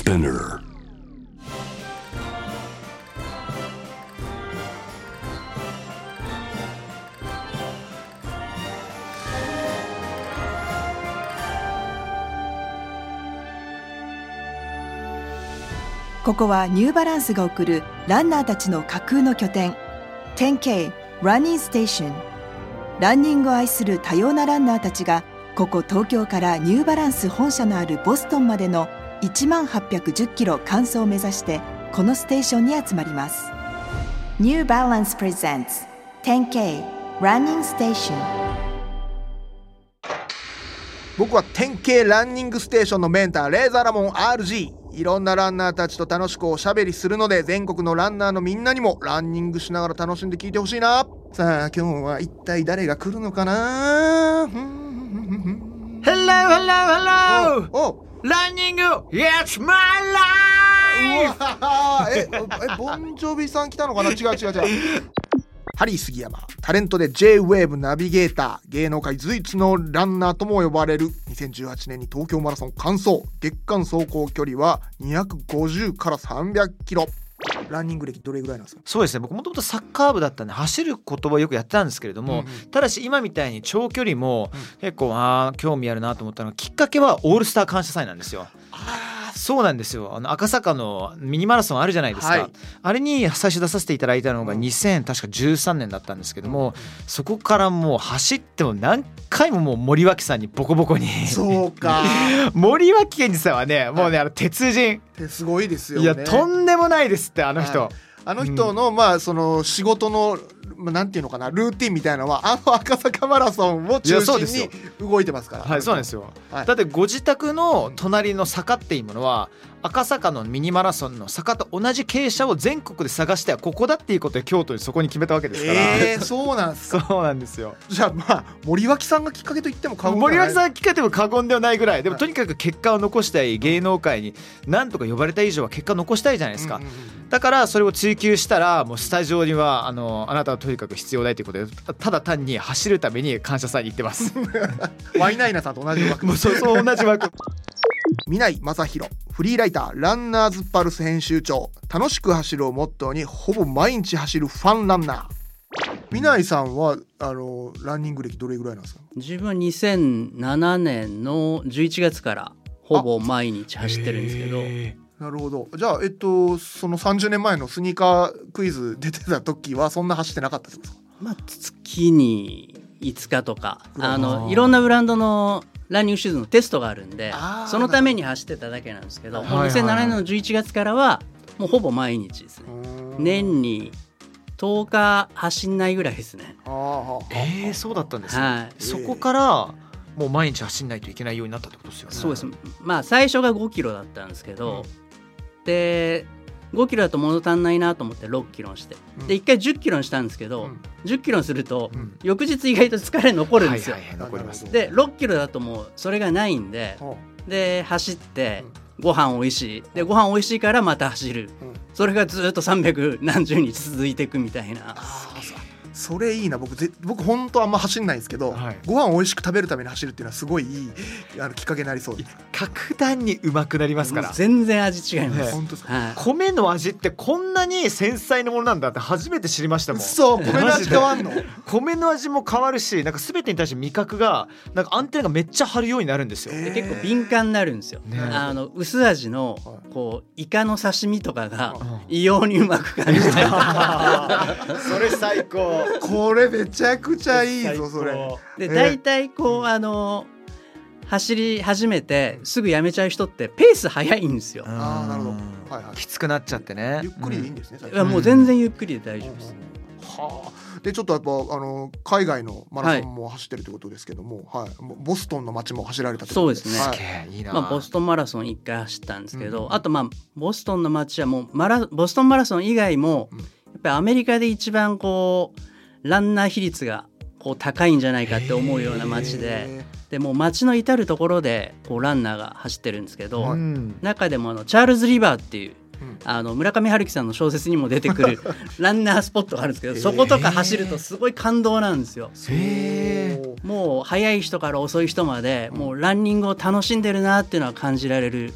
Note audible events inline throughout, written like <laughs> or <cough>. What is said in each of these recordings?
Spinner. ここはニューバランスが送るランナーたちの架空の拠点 10K ランニングステーションランニングを愛する多様なランナーたちがここ東京からニューバランス本社のあるボストンまでの1万810キロ完走を目指してこのステーションに集まります。ニューバランスプレゼンツ 10K ランニングステーション僕は典型ランニングステーションのメンターレーザーラモン RG いろんなランナーたちと楽しくおしゃべりするので全国のランナーのみんなにもランニングしながら楽しんで聞いてほしいな。さあ今日は一体誰が来るのかな？Hello, hello, hello! おおランニング It's my う life! わ <laughs> ええボンジョビさん来たのかな？<laughs> 違う違う違う。ハリー杉山タレントで J-WAVE ナビゲーター芸能界随一のランナーとも呼ばれる。2018年に東京マラソン完走。月間走行距離は250から300キロランニング歴どれぐらいなんですか？そうですね。僕もともとサッカー部だったんで走ることはよくやってたんですけれども、うんうん。ただし今みたいに長距離も結構あー興味あるなと思ったのがきっかけはオールスター感謝祭なんですよ。そうなんですよ。あの赤坂のミニマラソンあるじゃないですか、はい。あれに最初出させていただいたのがうん。2000確か13年だったんですけどもそこからもう走っても何回ももう森脇さんにボコボコに。そうか。<laughs> 森脇健児さんはねもうねあの鉄人。すごいですよいねやとんでもないですってあの人、はい。あの人の、まあその仕事のまあなんていうのかなルーティンみたいなのはあの赤坂マラソンをい中心よ。に動いてますから。はいそうなんですよ、はい。だってご自宅の隣の坂っていうものは赤坂のミニマラソンの坂と同じ傾斜を全国で探してはここだっていうことで京都でそこに決めたわけですから、えー、そうなんですか？そうなんですよ。じゃあまあ森脇さんがきっかけと言っても過言ではない森脇さん聞かれても過言ではないぐらい。でもはい。とにかく結果を残したい芸能界に何とか呼ばれた以上は結果を残したいじゃないですか、うんうんうんだからそれを追求したらもうスタジオにはあのあなたはとにかく必要ないということでただ単に走るために感謝祭に行ってます。<laughs> ワイナイナさんと同じ枠。<laughs> もうそうそう同じ枠南正弘フリーライターランナーズパルス編集長。楽しく走るをモットーにほぼ毎日走るファンランナー。南さんはあのランニング歴どれぐらいなんですか？自分は2007年の11月からほぼ毎日走ってるんですけど。なるほど。じゃあえっとその30年前のスニーカークイズ出てた時はそんな走ってなかったですか？まあ月に5日とかあのいろんなブランドのランニングシューズのテストがあるんでそのために走ってただけなんですけどもうはいはい2007年の11月からはもうほぼ毎日ですね。年に10日走んないぐらいですね。えー、そうだったんですね、はい。そこからもう毎日走んないといけないようになったってことですよね。そうですまあ最初が5キロだったんですけど、で5キロだと物足んないなと思って6キロにして。うん。で1回10キロにしたんですけど、うん。10キロにすると、うん。翌日意外と疲れ残るんですよ、はいはいはい残ります。で6キロだともうそれがないんでほで走ってご飯美味しい。でご飯美味しいからまた走る。うん。それがずっと300何十日続いていくみたいなそれいいな。僕ぜ僕本当あんま走んないんですけど、はい。ご飯美味しく食べるために走るっていうのはすごいいいあのきっかけになりそう。です格段にうまくなりますから。全然味違います、ね本当ですか。はい。米の味ってこんなに繊細なものなんだって初めて知りましたもん。そう米の味変わんの？米の味も変わるしなんか全てに対して味覚がなんかアンテナがめっちゃ張るようになるんですよ、えで結構敏感になるんですよ、ね。あの薄味のはい。こうイカの刺身とかがうん異様にうまく感じたりとかそれ最高これめちゃくちゃいいぞそれ。でえ。ー大体こうあの走り始めてすぐやめちゃう人ってペース速いんですよ、あーなるほど。はいはい。きつくなっちゃってね。ゆっくりでいいんですね、最いやもう全然ゆっくりで大丈夫です、はあ、でちょっとやっぱあの海外のマラソンも走ってるということですけども、はい。ボストンの街も走られたそうですね。はい。すげえいいな、まあ、ボストンマラソン1回走ったんですけど、うん。あとまあボストンの街はもうマラボストンマラソン以外も、うん。やっぱりアメリカで一番こうランナー比率がこう高いんじゃないかって思うような街でへでもう街の至る所でこうランナーが走ってるんですけど、はいうん。中でもあのチャールズ・リバーっていううん。あの村上春樹さんの小説にも出てくる <laughs> ランナースポットがあるんですけどそことか走るとすごい感動なんですよ。もう速い人から遅い人までもうランニングを楽しんでるなっていうのは感じられる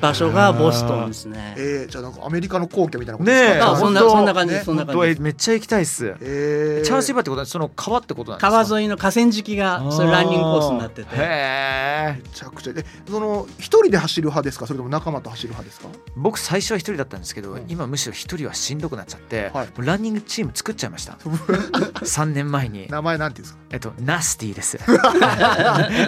場所がボストンですね。えー、じゃあなんかアメリカの皇居みたいなことですか？ねそんなそんな感じですね。そんな感じめっちゃ行きたいっす。えー、チャーシーバーってことはその川ってことなんですか？川沿いの河川敷がそれランニングコースになってて。へえめちゃくちゃ。でその一人で走る派ですか？それとも仲間と走る派ですか？僕最初は一人だったんですけど、うん。今むしろ一人はしんどくなっちゃって、はい。ランニングチーム作っちゃいました。<laughs> 3年前に。名前なんていうんですか？えっと Nasty です。<laughs>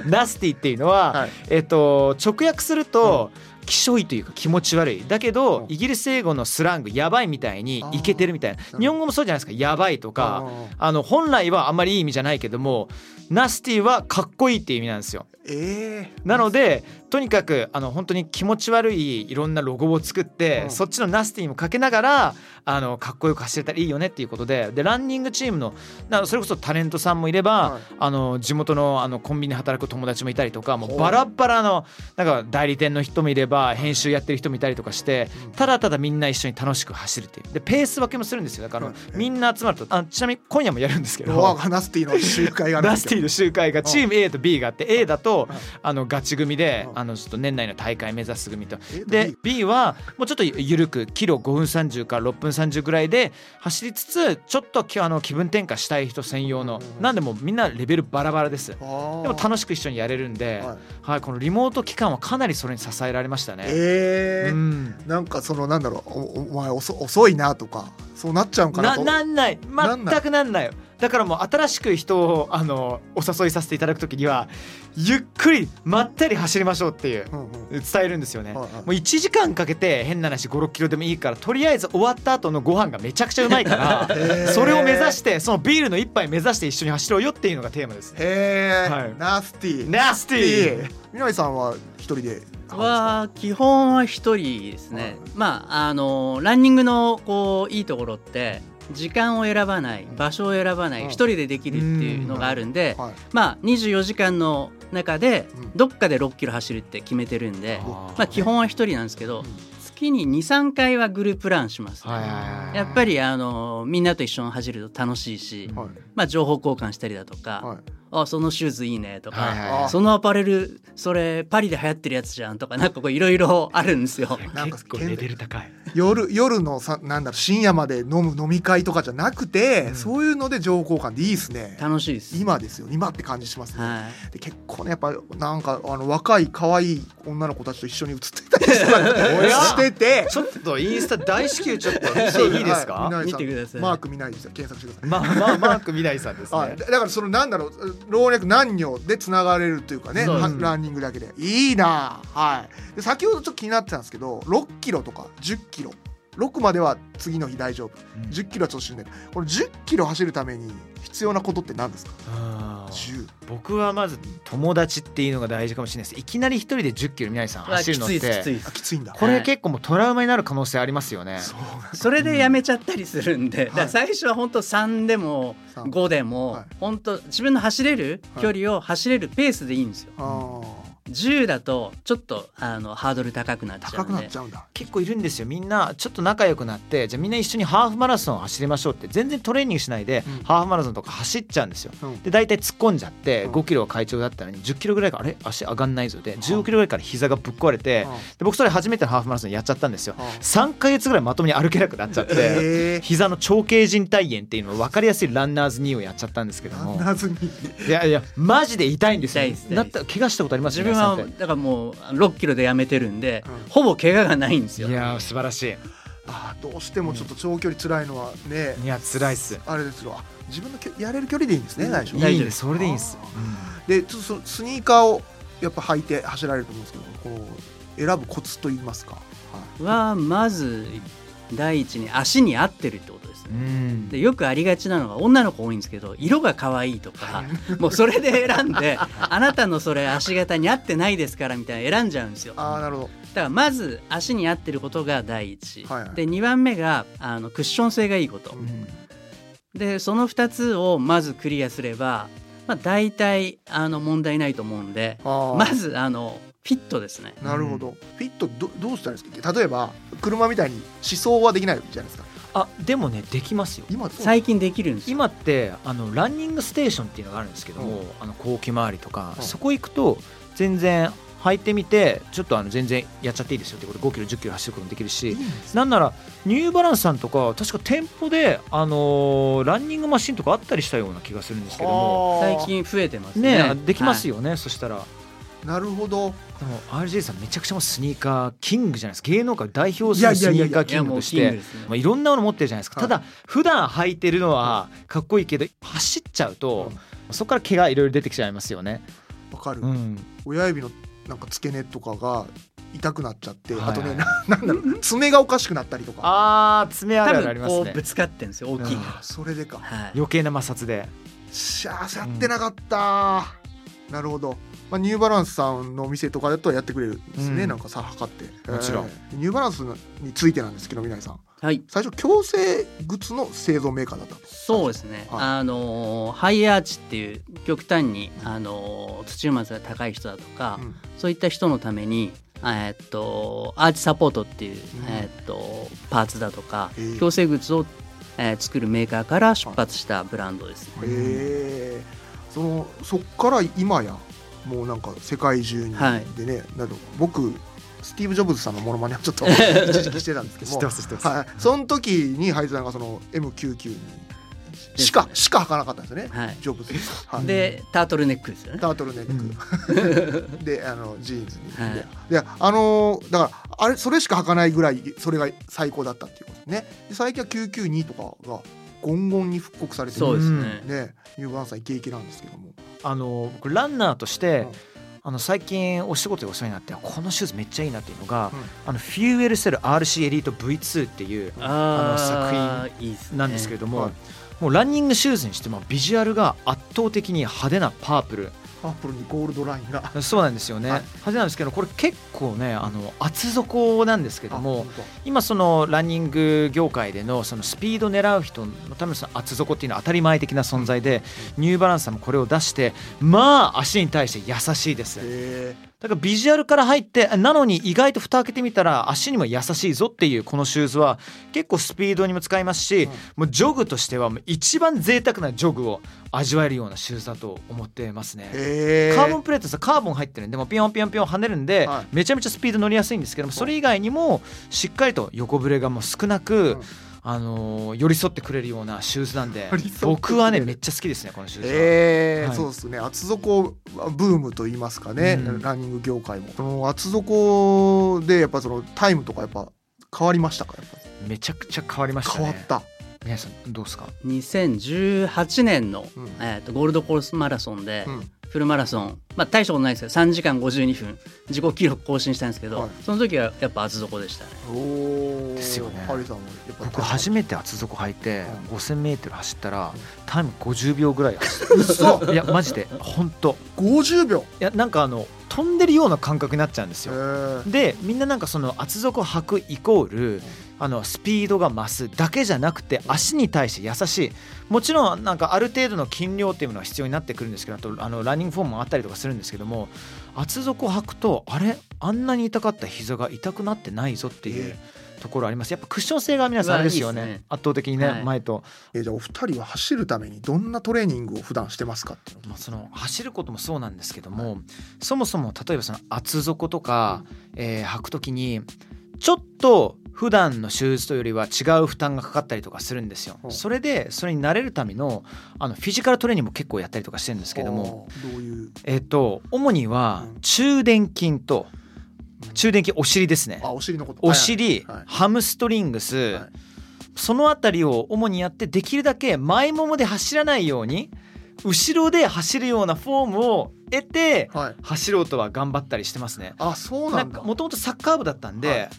Nasty っていうのは、はい。えっと直訳すると、気性いというか気持ち悪い。だけど、うん。イギリス英語のスラングやばいみたいにイケてるみたいな。ー日本語もそうじゃないですか。やばいとか。ああの本来はあんまりいい意味じゃないけども nasty はかっこいいっていう意味なんですよ。ーえー、なのでとにかくあの本当に気持ち悪いいろんなロゴを作って、うん。そっちのナスティもかけながらあのかっこよく走れたらいいよねっていうことででランニングチームのなそれこそタレントさんもいれば、はい。あの地元のあのコンビニで働く友達もいたりとかもほう。うバラッバラのなんか代理店の人もいれば編集やってる人もいたりとかしてうん。ただただみんな一緒に楽しく走るっていう。でペース分けもするんですよ。だからうんみんな集まるとあちなみに今夜もやるんですけどナスティの集会があるんですよダスティの集会がチーム A と B があって A だとはい。あのガチ組でうんあのちょっと年内の大会目指す組と。で B はもうちょっと緩くキロ5分30から6分30ぐらいで走りつつちょっときあの気分転換したい人専用のうんなんでもうみんなレベルバラバラです。でも楽しく一緒にやれるんではい。はいこのリモート期間はかなりそれに支えられましたね。えー。うん。なんかそのなんだろうおお前遅遅いなとかそうなっちゃうんかななとなんない。なんない。全くなんないよだからもう新しく人をあのお誘いさせていただくときにはゆっくりまったり走りましょうっていう伝えるんですよね、もう1時間かけて変な話56キロでもいいからとりあえず終わった後のご飯がめちゃくちゃうまいから <laughs> それを目指してそのビールの一杯目指して一緒に走ろうよっていうのがテーマですね。へえ、はい。ナスティナスティー。南さんは一人では基本は一人ですね、はい。まああのランニングのこういいところって時間を選ばない場所を選ばないうん。一人でできるっていうのがあるんで、はい。まあ24時間の中でうん。どっかで6キロ走るって決めてるんで、まあ基本は一人なんですけど、月に23回はグループランしますね、やっぱりあのみんなと一緒に走ると楽しいし、はい。まあ、情報交換したりだとか、はいあそのシューズいいねとか、はいはいはいそのアパレルそれパリで流行ってるやつじゃんとかなんかこういろいろあるんですよ。なんか結構レベル高い。夜夜のさなんだろう深夜まで飲む飲み会とかじゃなくて、うん。そういうので情報交換でいいですね。楽しいです。今ですよ。今って感じしますね、はい。で結構ねやっぱなんかあの若い可愛い女の子たちと一緒に写ってたりしてて <laughs> ちょっとインスタ大至急ちょっと見ていいですか、はい見てください。マーク見ないですよ。検索してくだまあまあマーク未来さんですさい、ねだからそのなんだろう老若男女でつながれるというかねそうはランニングだけで。いいなあはい。で先ほどちょっと気になってたんですけど6キロとか10キロ6までは次の日大丈夫。うん。10キロはちょっとしんどいこれ10キロ走るために必要なことって何ですか？あー。10僕はまず友達っていうのが大事かもしれないです。いきなり一人で1 0キロ宮城さん走るのっきついですきついてきついんだ。これ結構もうトラウマになる可能性ありますよね。それでやめちゃったりするんで、だから最初は本当3でも三5でも、はい。本当自分の走れる距離を走れるペースでいいんですよ。あー10だとちょっとあのハードル高くなっちゃ高くうんで。なっちゃうんだ。結構いるんですよ。みんなちょっと仲良くなってじゃあみんな一緒にハーフマラソンを走りましょうって全然トレーニングしないで、うん。ハーフマラソンとか走っちゃうんですよ。うん。で大体突っ込んじゃってうん。5キロは会長だったのに10キロぐらいからあれ？足上がんないぞで15キロぐらいから膝がぶっ壊れてうん。で僕それ初めてのハーフマラソンやっちゃったんですよ。うん。3ヶ月ぐらいまともに歩けなくなっちゃってえー。膝の長径靭帯炎っていうの分かりやすいランナーズ2をやっちゃったんですけどランもナーズにいやいやマジで痛いんですよ。痛いですなった怪我したことあります？自分はだからもう6キロでやめてるんで、うん。ほぼ怪我がないんですよ。ていやー素晴らしい。あーどうしてもちょっと長距離辛いのはねいや辛いっす。あれですわ自分のきょやれる距離でいいんですね最初。大丈夫いいんです。それでいいんです、でちょっとそのスニーカーをやっぱ履いて走られると思うんですけどこう選ぶコツといいますか、はい。はまず第一に足に合ってるってことでよくありがちなのが女の子多いんですけど色が可愛いとか <laughs> もうそれで選んであなたのそれ足型に合ってないですからみたいな選んじゃうんですよ。だかああなるほらまず足に合ってることが第一、はいはい。で2番目があのクッション性がいいこと。うん。でその2つをまずクリアすれば、まあ、大体あの問題ないと思うんでまずあのフィットですね。なるほど、フィットどどうしたらいいですか例えば車みたいに思想はできないじゃないですかあでもねできますよ。今最近できるんですよ。今ってあのランニングステーションっていうのがあるんですけども、うん。あの後期回りとか、うん。そこ行くと全然履いてみてちょっとあの全然やっちゃっていいですよってこと。で5キロ1 0キロ走ることもできるしなんならニューバランスさんとか確か店舗で、あのーランニングマシンとかあったりしたような気がするんですけども。最近増えてますね。ねできますよ、よね、そしたらなるほど。でも RJ さんめちゃくちゃもうスニーカーキングじゃないですか。芸能界を代表するスニーカーキングとして。まあ、いろんなもの持ってるじゃないですか、はいただ普段履いてるのはかっこいいけど走っちゃうと、そこから怪我いろいろ出てきちゃいますよね。わかる、うん、親指のなんか付け根とかが痛くなっちゃって、はいはい。あとねななんだろう。爪がおかしくなったりとか。あー爪あ多るあるありますね。ぶつかってんですよ。大きいそれでか。ら、はい、余計な摩擦で。しゃーやってなかった、なるほど、まあ、ニューバランスさんのお店とかだとやってくれるんですね、うん。なんかさ測って。もちろん。えーニューバランスについてなんですけど南さん。はい、最初矯正靴の製造メーカーだったとそうですね、はい。あのーハイアーチっていう極端に、あのー土踏まずが高い人だとか、うん。そういった人のためにえーっとアーチサポートっていう、ん。えーっとパーツだとか矯正靴を、えー作るメーカーから出発したブランドですね。へえそのそっから今やもうなんか世界中にはい。でね、なんか僕スティーブ・ジョブズさんのモノマネはちょっと <laughs> 一時期してたんですけどもます知ってます。はい、その時にハイズさんがその M99 にしかしか履かなかったんですよね、はい。ジョブズはい、でタートルネックですよね。タートルネック、<laughs> であのジーンズに、はい。でであのーだからあれそれしか履かないぐらいそれが最高だったっていうことですね。で最近は992とかがゴンゴンに復刻されてそうですうんね。ね。ニューバランスさんイケイケなんですけども。あの僕ランナーとして、うん。あの最近お仕事でお世話になってこのシューズめっちゃいいなっていうのが、うん。あのフューエルセル RC エリート V2 っていうああーいいですね。なんですけれども、はい。もうランニングシューズにしてもビジュアルが圧倒的に派手なパープルパープルにゴールドラインが。そうなんですよね、はい。派手なんですけどこれ結構ねあの厚底なんですけども今そのランニング業界でのそのスピード狙う人のための厚底っていうのは当たり前的な存在でニューバランスさんもこれを出してまあ足に対して優しいです。へだからビジュアルから入ってなのに意外と蓋開けてみたら足にも優しいぞっていうこのシューズは結構スピードにも使いますし、うん。もうジョグとしてはもう一番贅沢なジョグを味わえるようなシューズだと思ってますね。え。カーボンプレートさカーボン入ってるんでもうピヨンピヨンピヨン跳ねるんで、はい。めちゃめちゃスピード乗りやすいんですけどもそれ以外にもしっかりと横ブレがもう少なく、うんあのー寄り添ってくれるようなシューズなんで僕はねめっちゃ好きですねこのシューズは。えーはい。そうですね。厚底ブームと言いますかね、うん。ランニング業界も。その厚底でやっぱそのタイムとかやっぱ変わりましたか？やっぱめちゃくちゃ変わりましたね。変わった、皆さんどうですか？2018年の、うん。えー、とゴールドコースマラソンで、うんフルマラソン、まあ、大したことないですけど3時間52分。自己記録更新したんですけど、はい。その時はやっぱ厚底でしたね。おおですよね。僕初めて厚底履いてうん 5000m 走ったらタイム50秒ぐらい嘘。いやマジで。本当。50秒。いやなんかあの飛んでるような感覚になっちゃうんですえよー。でみんななんかその厚底履くイコールあのスピードが増すだけじゃなくて足に対して優しい。もちろんなんかある程度の筋量っていうのは必要になってくるんですけどあとあのランニングフォームもあったりとかするんですけども厚底履くとあれ？あんなに痛かった膝が痛くなってないぞっていうところあります。やっぱクッション性が皆さんあれですよね。ね圧倒的にね、はい。前と、えーじゃあお二人は走るためにどんなトレーニングを普段してますか？っていうのまあ、その走ることもそうなんですけどもそもそも例えばその厚底とか、えー履くときにちょっと普段のシューズとよりは違う負担がかかったりとかするんですよ。う。んそれでそれに慣れるためのあのフィジカルトレーニングも結構やったりとかしてるんですけども、どういう？えっ、と主にはうん。中殿筋と中殿筋お尻ですね。あお尻のこと。お尻、ハムストリングス、はい。そのあたりを主にやってできるだけ前ももで走らないように後ろで走るようなフォームを得てはい。走ろうとは頑張ったりしてますね。あそうななんんだ。かもともとサッカー部だったんで、はい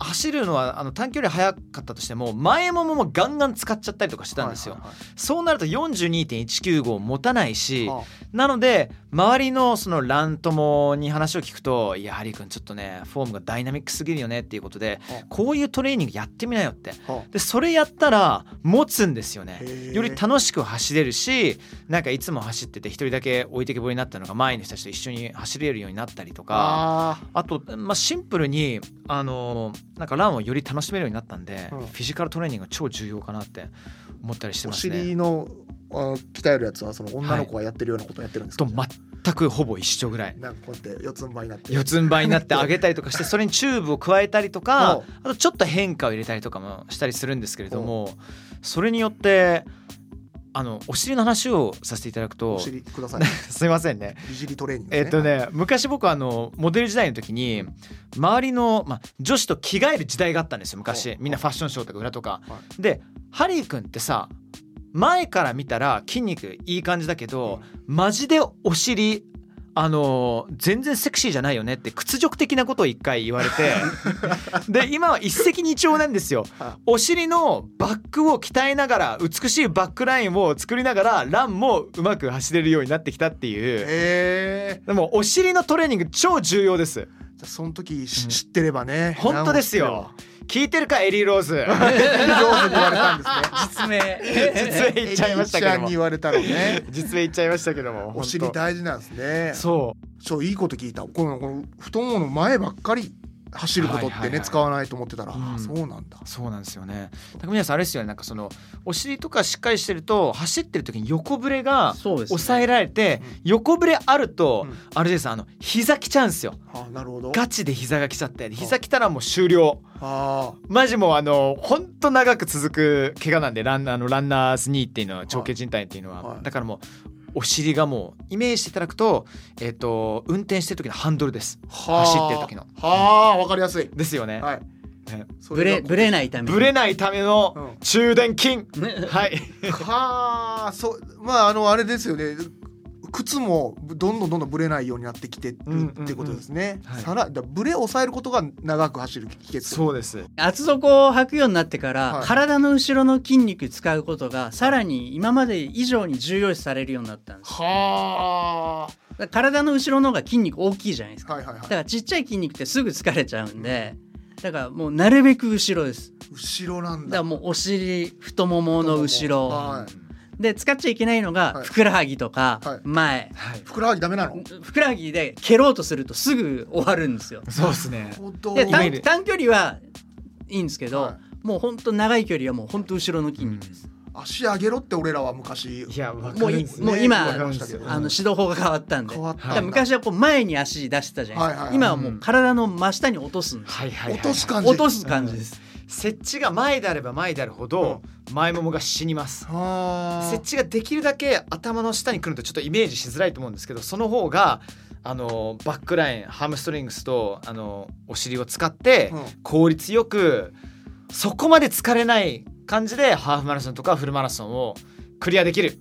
走るのはあの短距離速かったとしても前もももガンガン使っちゃったりとかしてたんですよ。はいはいそうなると42.195持たないし、なので周りのそのラン友に話を聞くと「いやハリー君ちょっとねフォームがダイナミックすぎるよね」っていうことであ。こういうトレーニングやってみなよって。でそれやったら持つんですよね。より楽しく走れるしなんかいつも走ってて一人だけ置いてけぼりになったのが前の人たちと一緒に走れるようになったりとか。ああと、まあ、シンプルにあのなんかランをより楽しめるようになったんで、うん。フィジカルトレーニングが超重要かなって思ったりしてますね。尻のあ鍛えるやつはその女の子がやってるようなことをやってるんですか、と全くほぼ一緒ぐらい。なんかこうやって四つん這いになって。四つん這いになってあげたりとかしてそれにチューブを加えたりとか <laughs> あとちょっと変化を入れたりとかもしたりするんですけれどもそれによってあのお尻の話をさせていただくとお尻ください。<laughs> すいませんね。美尻トレーニングえっとねね昔僕あのモデル時代の時に周りの、まあ、女子と着替える時代があったんですよ昔。みんなファッションショーとか裏とか。はでハリー君ってさ前から見たら筋肉いい感じだけど、マジでお尻あのー全然セクシーじゃないよねって屈辱的なことを一回言われて <laughs> で今は一石二鳥なんですよ。はお尻のバックを鍛えながら美しいバックラインを作りながらランもうまく走れるようになってきたっていう。でもお尻のトレーニング超重要です。じゃあその時し知ってればね。本当ですよ聞いてるかエリーローズ。何を知ってれば上手に言われたんですね。実名。実名言っちゃいましたけども。エリーちゃんに言われたのね。実名言っちゃいましたけどもお尻本大事なんですね。当そう。そういいこと聞いた。このこの太ももの前ばっかり走ることってね、はいはいはい。使わないと思ってたら、うん。あそうなんだ。そうなんですよね。だから皆さんあれですよね。なんかそのお尻とかしっかりしてると走ってる時に横ブレが抑えられて、横ブレあると、うん。あれですあの膝きちゃうんですよ。あなるほど。ガチで膝がきちゃって膝きたらもう終了。あマジもうあの本当長く続く怪我なんでランあのランナーズニーっていうのは長径靭帯っていうのは、はい。だからもうお尻がもうイメージしていただくとえっ、と運転してる時のハンドルです。走ってる時の。はあわかりやすい。ですよね。はい。ね。ブレブレないために。ブレないためのうん。中電筋。はい。はあそうまああのあれですよね靴もどんどんどんどんブレないようになってきてるうんうんうん。ってことですね、はい。さらだブレを抑えることが長く走る秘訣そうです。厚底を履くようになってから、はい。体の後ろの筋肉使うことがさらに今まで以上に重要視されるようになったんです。はだから体の後ろの方が筋肉大きいじゃないですか。あはいはいはい。だからちっちゃい筋肉ってすぐ疲れちゃうんでだからもうなるべく後ろです。後ろなんだ。だからもうお尻太ももの後ろ、はいで使っちゃいけないのがはい。ふくらはぎとかはい。前、はい。ふくらはぎダメなの？ふくらはぎで蹴ろうとするとすぐ終わるんですよ。そうですね。でイメージ。短短距離はいいんですけど、はもうほんと長い距離はもうほんと後ろの筋肉です、足上げろって俺らは昔。いや、わもういもうね今あの指導法が変わったんで。変わったんだ。だから昔はこう前に足出してたじゃないですか、はいはい今はもう体の真下に落とすんです、はいはいはい。落とす感じ落とす感じです、設置が前であれば前であるほど前ももが死にます。はあ。設置ができるだけ頭の下に来るとちょっとイメージしづらいと思うんですけどその方があのバックラインハムストリングスとあのお尻を使ってうん。効率よくそこまで疲れない感じでハーフマラソンとかフルマラソンをクリアできる。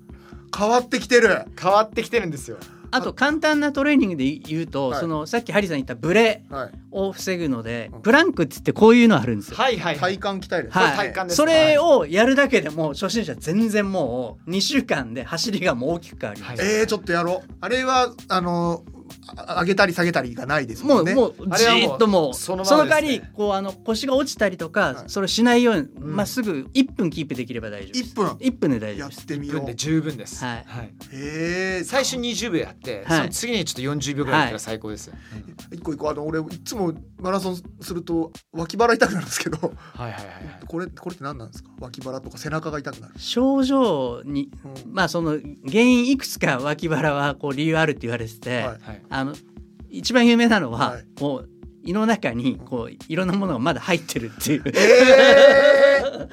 変わってきてる。変わってきてるんですよ。あと簡単なトレーニングで言うと、はい。そのさっきハリーさん言ったブレはい。を防ぐので、うん。プランクって言ってこういうのあるんですよ。はいはいはい。体幹鍛える。はい。体幹ですそれをやるだけでも初心者全然もう2週間で走りがもう大きく変わります、はい。えー、ちょっとやろう。あれはあのあ上げたり下げたりがないですもね。もうんもうじあれはもうーっともうその代わままですね。りこうあの腰が落ちたりとか、はい。それをしないようにんまっすぐ1分キープできれば大丈夫です。1分？1分で大丈やっ夫です。1てみよう。分で十分です。はい。へえ。最初20秒やって、はい。その次にちょっと40秒ぐらいやったら最高です。一個一個あの俺いつもマラソンすると脇腹痛くなるんですけど。はいはいはいはい。これこれって何なんですか？脇腹とか背中が痛くなる、症状にうん。まあその原因いくつか脇腹はこう理由あるって言われてて、はい。はいあの一番有名なのは、はい。こう胃の中にこういろんなものがまだ入ってるっていう。え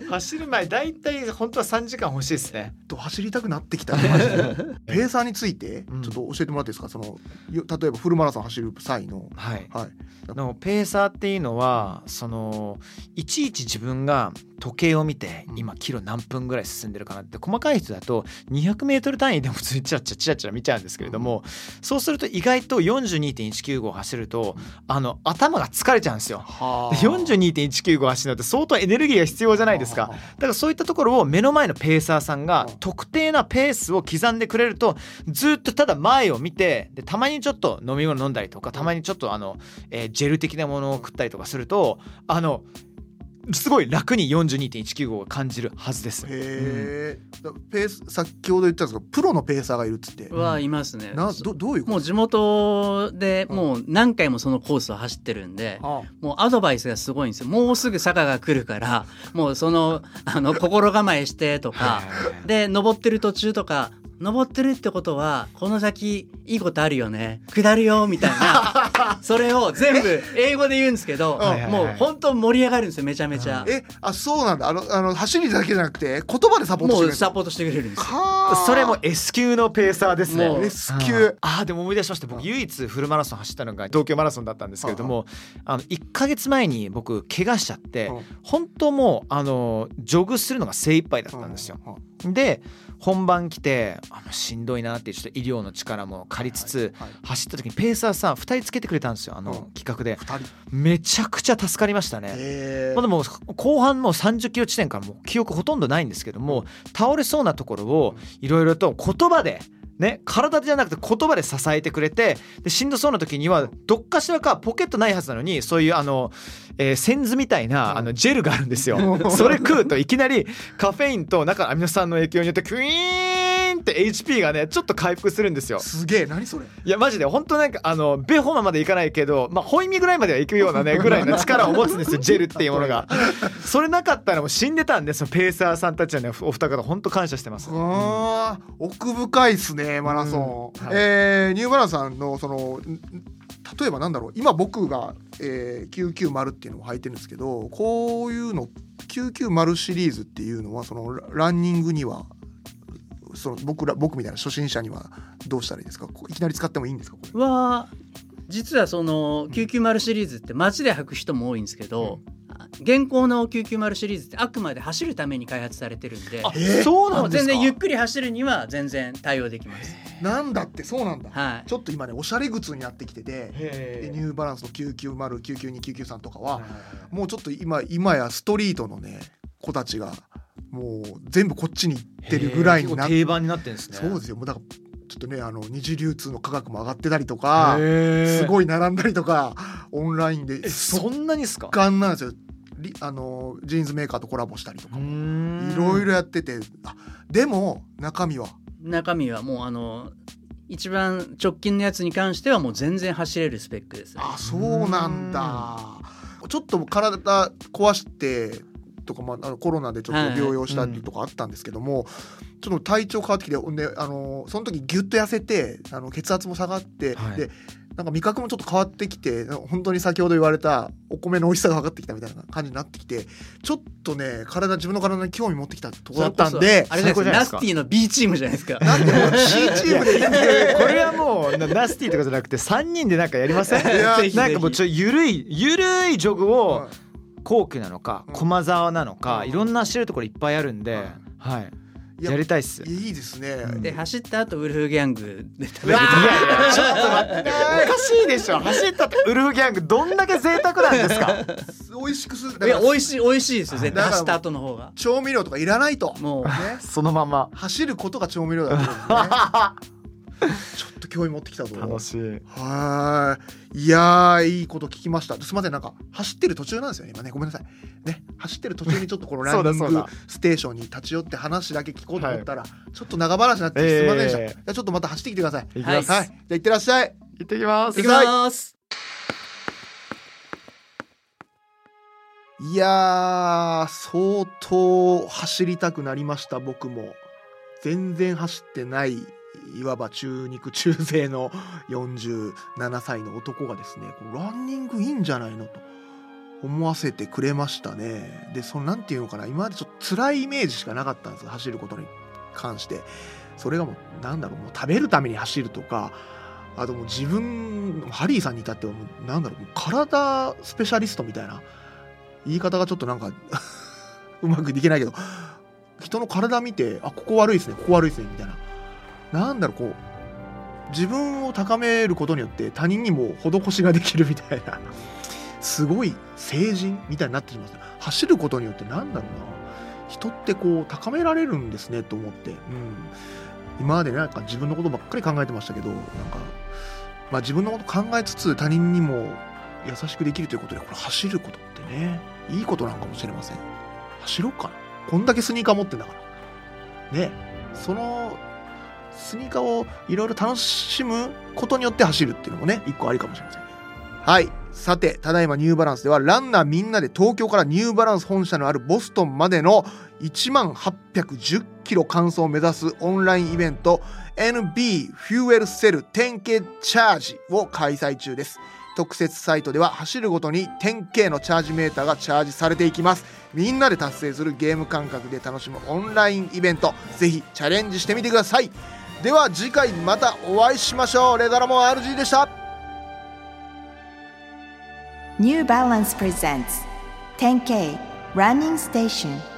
ー、走る前大体本当は3時間欲しいですね。と走りたくなってきた <laughs> ペーサーについてうん。ちょっと教えてもらっていいですか？そのよ例えばフルマラソン走る際の。はい。はい。のペーサーっていうのはそのいちいち自分が時計を見てうん。今キロ何分ぐらい進んでるかなって細かい人だと 200m 単位でも普通にチラチラチラチラ見ちゃうんですけれどもそうすると意外と42.195走るとあの頭が疲れちゃうんですよ。はで42.195走るのって相当エネルギーが必要じゃないですか。だからそういったところを目の前のペーサーさんがうん。特定なペースを刻んでくれるとずっとただ前を見てでたまにちょっと飲み物飲んだりとかたまにちょっとあの、えージェル的なものを食ったりとかするとあのすごい楽に42.195が感じるはずです。へえ、だペース先ほど言ったんですがプロのペーサーがいるっつって、はいますね。などどういうこと？もう地元でもう何回もそのコースを走ってるんで、あもうアドバイスがすごいんですよ。もうすぐ坂が来るから、もうそのあの心構えしてとか、で登ってる途中とか登ってるってことはこの先いいことあるよね。下るよみたいな <laughs> それを全部英語で言うんですけどもう本当盛り上がるんですよめちゃめちゃ。えあそうなんだ。あのあの走りだけじゃなくて言葉でサポートしてくれるもうサポートしてくれるんですそれも S 級のペーサーですね。S 級あーでも思い出しました。僕唯一フルマラソン走ったのが東京マラソンだったんですけれどもあの1ヶ月前に僕怪我しちゃってうん。本当もうあのジョグするのが精一杯だったんですよ。で本番来てあのしんどいなってちょっと医療の力も借りつつ、はいはい。走った時にペーサーさん2人つけてくれたんですよ。あのうん。企画で。二人。めちゃくちゃ助かりましたね。へまあ、でも後半もう30キロ地点からもう記憶ほとんどないんですけども倒れそうなところをいろいろと言葉でね体じゃなくて言葉で支えてくれてでしんどそうな時にはどっかしらかポケットないはずなのにそういうあの、えー、センズみたいなあのジェルがあるんですよ。<laughs> それ食うといきなりカフェインと中のアミノ酸の影響によってクイーンって HP がねちょっと回復するんですよ。すげえ何それ？いやマジで本当なんかあのベホマまでいかないけどまあホイミぐらいまでは行くようなね <laughs> ぐらいの力を持つんですよジェルっていうものが。それなかったらもう死んでたんでそのペーサーさんたちはねお二方本当感謝してます。あー奥深いっすねマラソン、うんはい。えーニューバランスさんのそのん例えばなんだろう今僕が、えー、990っていうのを履いてるんですけどこういうの990シリーズっていうのはそのラランニングにはその僕ら僕みたいな初心者にはどうしたらいいですか？いきなり使ってもいいんですか？これ。は実はその990シリーズって街で履く人も多いんですけど、現行の990シリーズってあくまで走るために開発されてるんであえーそうなんですか？もう全然ゆっくり走るには全然対応できます。なんだって？そうなんだ、はい。ちょっと今ねおしゃれ靴になってきててニューバランスの9909929993とかはもうちょっと今今やストリートのね子たちがもう全部こっちに行ってるぐらいになって定番になってるんですね。そうですよ。もうだからちょっとねあの二次流通の価格も上がってたりとかすごい並んだりとかオンラインで。えそんなにっすか？速乾なんですよ。リあのジーンズメーカーとコラボしたりとかいいろいろやってて。あでも中身は？中身はもうあの一番直近のやつに関してはもう全然走れるスペックです、ね。あそうなんだ。ちょっと体壊してとか、まあ、あのコロナでちょっと療養したりとかあったんですけども、ちょっと体調変わってきてほんであのその時ギュッと痩せてあの血圧も下がって、はい。でなんか味覚もちょっと変わってきて本当に先ほど言われたお米の美味しさが分かってきたみたいな感じになってきてちょっとね体自分の体に興味持ってきたところだったんであれですナスティの B チームじゃないですか。なんで C チームでいいんで <laughs> これはもうなナスティとかじゃなくて3人でなんかやりません？なんかもうちょっとゆるいゆるいジョグを皇居なのかうん。駒沢なのかうん。いろんな知るところいっぱいあるんではい。ややりたいっす。いいですね、うん。で走った後ウルフギャングで食べる。ちょっと待っておかしいでしょ。走ったってウルフギャングどんだけ贅沢なんですか？美味しくする。いや美味しい美味しいですよ絶対。走った後の方が。調味料とかいらないと。もうね。そのまま。走ることが調味料だと思うんですね。ちょっと興味持ってきたぞ。楽しい。はーい。いやーいいこと聞きました。すみません。なんか走ってる途中なんですよね今ね。ごめんなさい。ね走ってる途中にちょっとこの <laughs> ランニングステーションに立ち寄って話だけ聞こうと思ったら、ちょっと長話になってすみませんでした、ええじゃあちょっとまた走ってきてください。いきます。はい。じゃあ行ってらっしゃい。行ってきます。行きます。いやー相当走りたくなりました僕も。全然走ってないいわば中肉中背の47歳の男がですねランニングいいんじゃないのと思わせてくれましたね。でそのなんていうのかな今までちょっと辛いイメージしかなかったんです走ることに関して。それがもうなんだろうもう食べるために走るとかあともう自分ハリーさんに至ってはもうなんだろうう体スペシャリストみたいな言い方がちょっとなんか <laughs> うまくできないけど人の体見てあここ悪いですねここ悪いですねみたいな。なんだろうこう自分を高めることによって他人にも施しができるみたいな <laughs> すごい成人みたいになってきます走ることによってなんだろうな。人ってこう高められるんですねと思って、うん、今までなんか自分のことばっかり考えてましたけどなんか、まあ、自分のこと考えつつ他人にも優しくできるということでこれ走ることってねいいことなんかもしれません。走ろうかな。こんだけスニーカー持ってんだから。ね。そのスニーカーをいろいろ楽しむことによって走るっていうのもね一個ありかもしれませんね。はい。さてただいまニューバランスではランナーみんなで東京からニューバランス本社のあるボストンまでの1万810キロ完走を目指すオンラインイベント NB フューエルセル 10K チャージを開催中です。特設サイトでは走るごとに 10K のチャージメーターがチャージされていきます。みんなで達成するゲーム感覚で楽しむオンラインイベントぜひチャレンジしてみてください。では次回またお会いしましょうレダラモン RG でした New Balance presents 10K Running Station